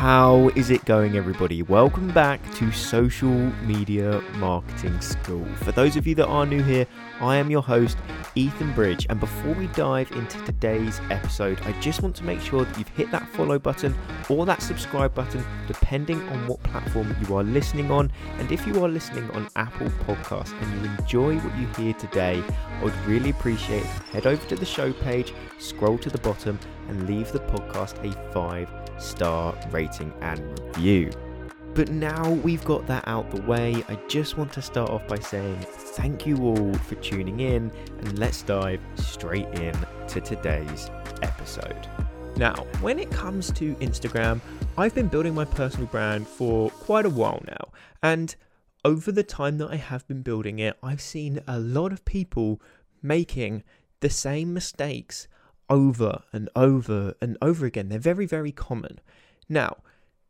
How is it going, everybody? Welcome back to Social Media Marketing School. For those of you that are new here, I am your host, Ethan Bridge. And before we dive into today's episode, I just want to make sure that you've hit that follow button or that subscribe button, depending on what platform you are listening on. And if you are listening on Apple Podcasts and you enjoy what you hear today, I would really appreciate you head over to the show page, scroll to the bottom, and leave the podcast a five star rating and review. But now we've got that out the way, I just want to start off by saying thank you all for tuning in and let's dive straight in to today's episode. Now, when it comes to Instagram, I've been building my personal brand for quite a while now, and over the time that I have been building it, I've seen a lot of people making the same mistakes over and over and over again. They're very, very common. Now,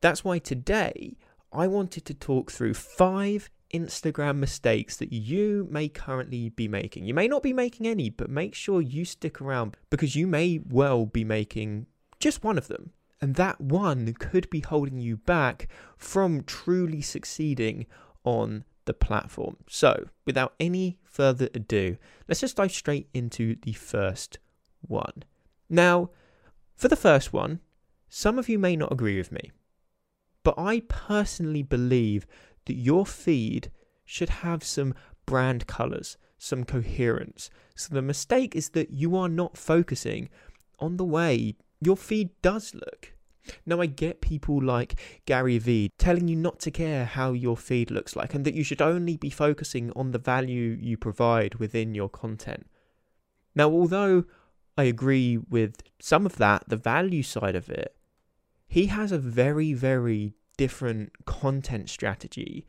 that's why today I wanted to talk through five Instagram mistakes that you may currently be making. You may not be making any, but make sure you stick around because you may well be making just one of them. And that one could be holding you back from truly succeeding on the platform. So, without any further ado, let's just dive straight into the first one. Now, for the first one, some of you may not agree with me, but I personally believe that your feed should have some brand colors, some coherence. So the mistake is that you are not focusing on the way your feed does look. Now, I get people like Gary Vee telling you not to care how your feed looks like and that you should only be focusing on the value you provide within your content. Now, although I agree with some of that, the value side of it, he has a very, very different content strategy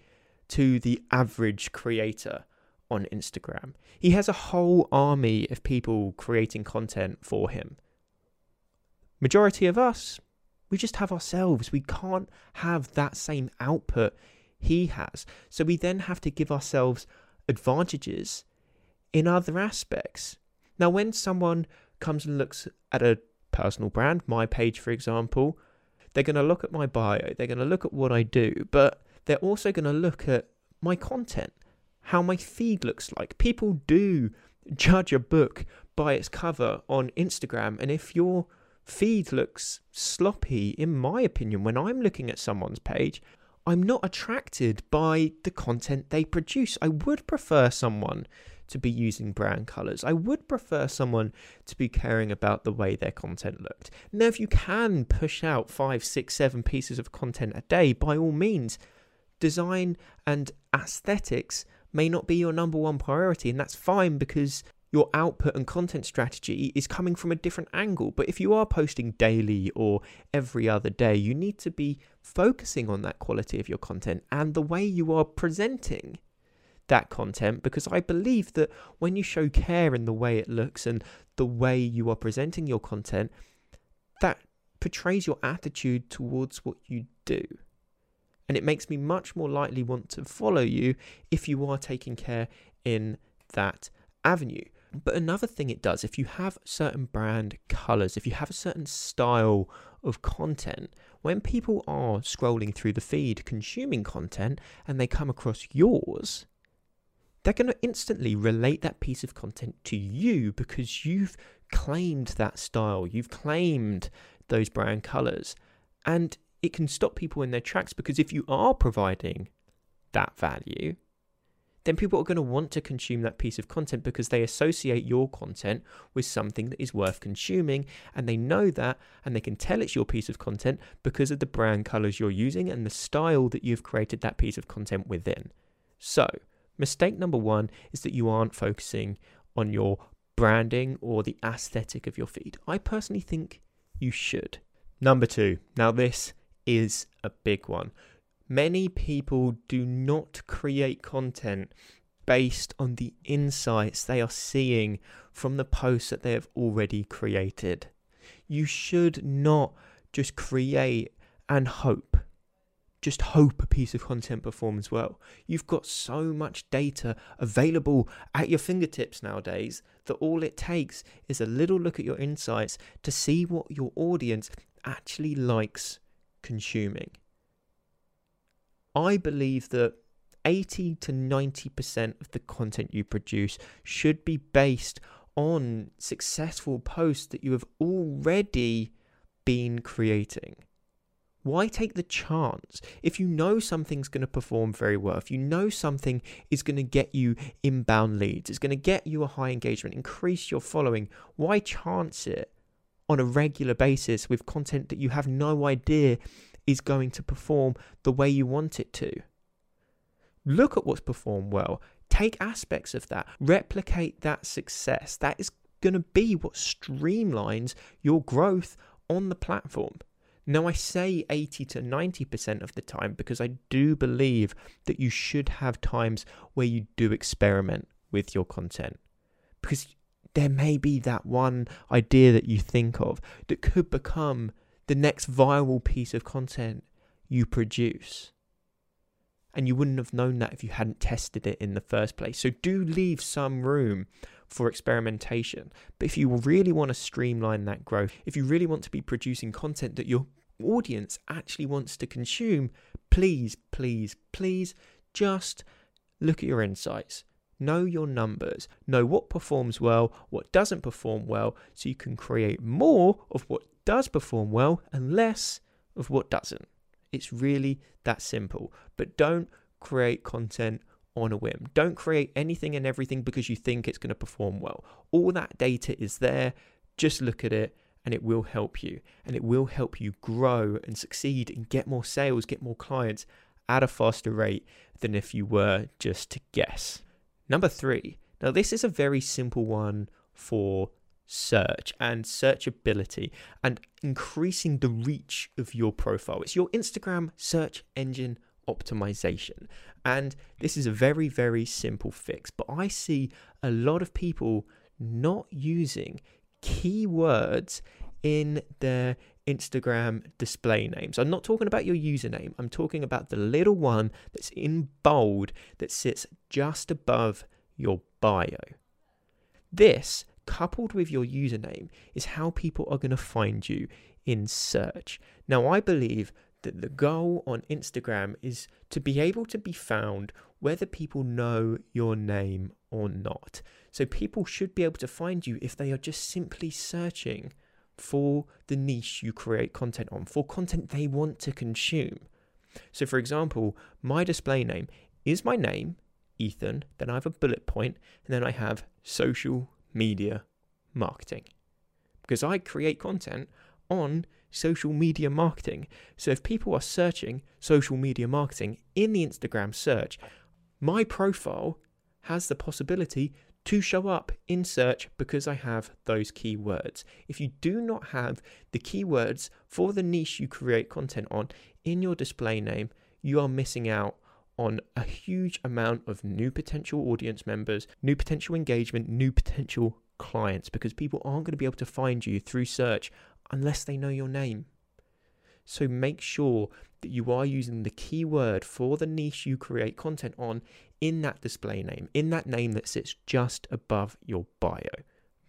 to the average creator on Instagram. He has a whole army of people creating content for him. Majority of us, we just have ourselves. We can't have that same output he has. So we then have to give ourselves advantages in other aspects. Now, when someone comes and looks at a personal brand, my page, for example, they're going to look at my bio, they're going to look at what I do, but they're also going to look at my content, how my feed looks like. People do judge a book by its cover on Instagram, and if your feed looks sloppy, in my opinion, when I'm looking at someone's page, I'm not attracted by the content they produce. I would prefer someone to be using brand colors. I would prefer someone to be caring about the way their content looked. Now, if you can push out five, six, seven pieces of content a day, by all means, design and aesthetics may not be your number one priority, and that's fine because your output and content strategy is coming from a different angle. But if you are posting daily or every other day, you need to be focusing on that quality of your content and the way you are presenting that content because I believe that when you show care in the way it looks and the way you are presenting your content, that portrays your attitude towards what you do. And it makes me much more likely want to follow you if you are taking care in that avenue. But another thing it does, if you have certain brand colors, if you have a certain style of content, when people are scrolling through the feed consuming content and they come across yours, they're going to instantly relate that piece of content to you because you've claimed that style, you've claimed those brand colors. And it can stop people in their tracks because if you are providing that value, then people are going to want to consume that piece of content because they associate your content with something that is worth consuming and they know that and they can tell it's your piece of content because of the brand colors you're using and the style that you've created that piece of content within. So, Mistake number one is that you aren't focusing on your branding or the aesthetic of your feed. I personally think you should. Number two, now this is a big one. Many people do not create content based on the insights they are seeing from the posts that they have already created. You should not just create and hope just hope a piece of content performs well. You've got so much data available at your fingertips nowadays that all it takes is a little look at your insights to see what your audience actually likes consuming. I believe that 80 to 90% of the content you produce should be based on successful posts that you have already been creating. Why take the chance? If you know something's going to perform very well, if you know something is going to get you inbound leads, it's going to get you a high engagement, increase your following, why chance it on a regular basis with content that you have no idea is going to perform the way you want it to? Look at what's performed well. Take aspects of that, replicate that success. That is going to be what streamlines your growth on the platform. Now, I say 80 to 90% of the time because I do believe that you should have times where you do experiment with your content. Because there may be that one idea that you think of that could become the next viral piece of content you produce. And you wouldn't have known that if you hadn't tested it in the first place. So do leave some room for experimentation. But if you really want to streamline that growth, if you really want to be producing content that your audience actually wants to consume, please, please, please just look at your insights. Know your numbers. Know what performs well, what doesn't perform well, so you can create more of what does perform well and less of what doesn't. It's really that simple. But don't create content on a whim. Don't create anything and everything because you think it's going to perform well. All that data is there. Just look at it and it will help you. And it will help you grow and succeed and get more sales, get more clients at a faster rate than if you were just to guess. Number three. Now, this is a very simple one for search and searchability and increasing the reach of your profile. It's your Instagram search engine optimization. And this is a very, very simple fix. But I see a lot of people not using keywords in their Instagram display names. I'm not talking about your username, I'm talking about the little one that's in bold that sits just above your bio. This, coupled with your username, is how people are going to find you in search. Now, I believe that the goal on Instagram is to be able to be found whether people know your name or not. So people should be able to find you if they are just simply searching for the niche you create content on, for content they want to consume. So, for example, my display name is my name, Ethan, then I have a bullet point, and then I have social media marketing. Because I create content on social media marketing. So if people are searching social media marketing in the Instagram search, my profile has the possibility to show up in search because I have those keywords. If you do not have the keywords for the niche you create content on in your display name, you are missing out on a huge amount of new potential audience members, new potential engagement, new potential clients because people aren't going to be able to find you through search unless they know your name. So make sure that you are using the keyword for the niche you create content on in that display name, in that name that sits just above your bio.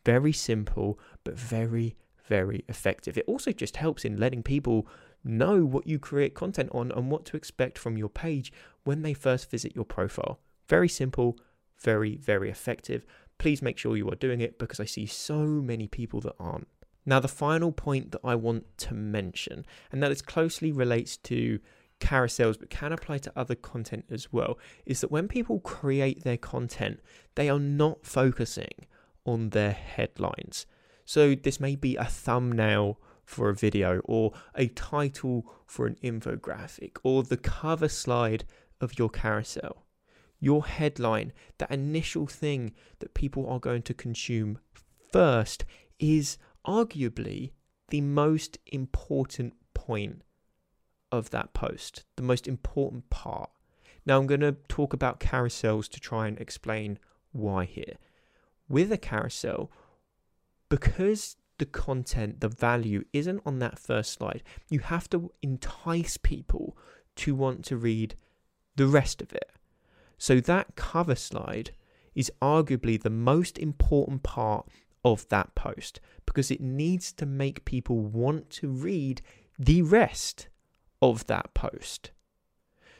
Very simple, but very, very effective. It also just helps in letting people know what you create content on and what to expect from your page when they first visit your profile. Very simple, very, very effective. Please make sure you are doing it because I see so many people that aren't. Now, the final point that I want to mention, and that is closely relates to carousels but can apply to other content as well, is that when people create their content, they are not focusing on their headlines. So, this may be a thumbnail for a video, or a title for an infographic, or the cover slide of your carousel. Your headline, that initial thing that people are going to consume first, is arguably the most important point of that post, the most important part. Now, I'm going to talk about carousels to try and explain why here. With a carousel, because the content, the value isn't on that first slide, you have to entice people to want to read the rest of it. So, that cover slide is arguably the most important part of that post because it needs to make people want to read the rest of that post.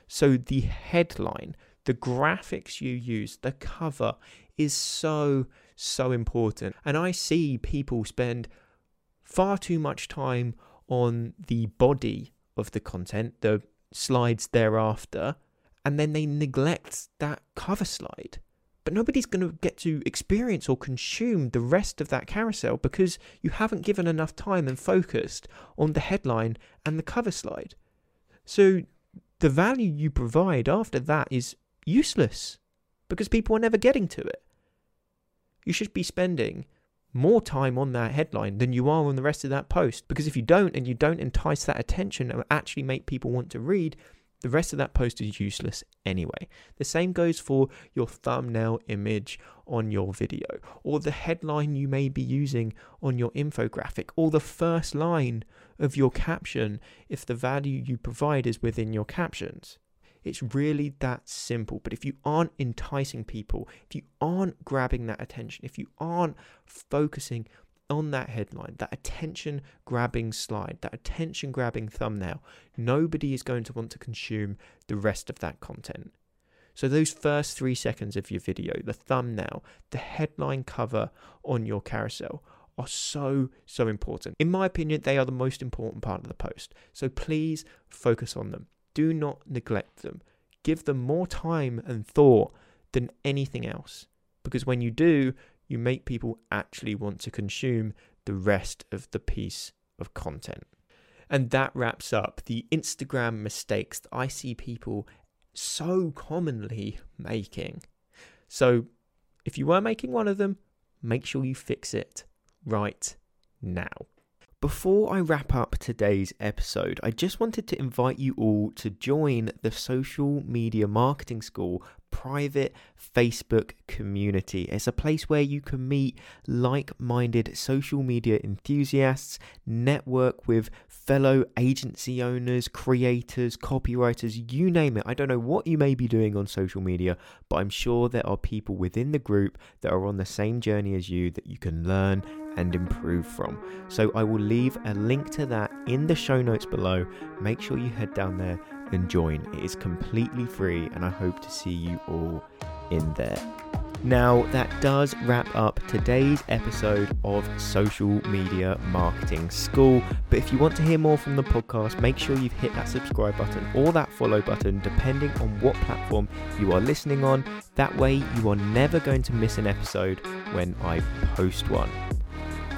So the headline, the graphics you use, the cover is so, so important. And I see people spend far too much time on the body of the content, the slides thereafter, and then they neglect that cover slide. But nobody's going to get to experience or consume the rest of that carousel because you haven't given enough time and focused on the headline and the cover slide. So the value you provide after that is useless because people are never getting to it. You should be spending more time on that headline than you are on the rest of that post because if you don't and you don't entice that attention and actually make people want to read, the rest of that post is useless anyway. The same goes for your thumbnail image on your video, or the headline you may be using on your infographic, or the first line of your caption if the value you provide is within your captions. It's really that simple. But if you aren't enticing people, if you aren't grabbing that attention, if you aren't focusing on that headline, that attention grabbing slide, that attention grabbing thumbnail, nobody is going to want to consume the rest of that content. So, those first three seconds of your video, the thumbnail, the headline cover on your carousel are so, so important. In my opinion, they are the most important part of the post. So, please focus on them. Do not neglect them. Give them more time and thought than anything else. Because when you do, you make people actually want to consume the rest of the piece of content. And that wraps up the Instagram mistakes that I see people so commonly making. So, if you were making one of them, make sure you fix it right now. Before I wrap up today's episode, I just wanted to invite you all to join the Social Media Marketing School private Facebook community. It's a place where you can meet like minded social media enthusiasts, network with fellow agency owners, creators, copywriters, you name it. I don't know what you may be doing on social media, but I'm sure there are people within the group that are on the same journey as you that you can learn and improve from. So I will leave a link to that in the show notes below. Make sure you head down there and join. It is completely free, and I hope to see you all in there. Now, that does wrap up today's episode of Social Media Marketing School. But if you want to hear more from the podcast, make sure you've hit that subscribe button or that follow button, depending on what platform you are listening on. That way, you are never going to miss an episode when I post one.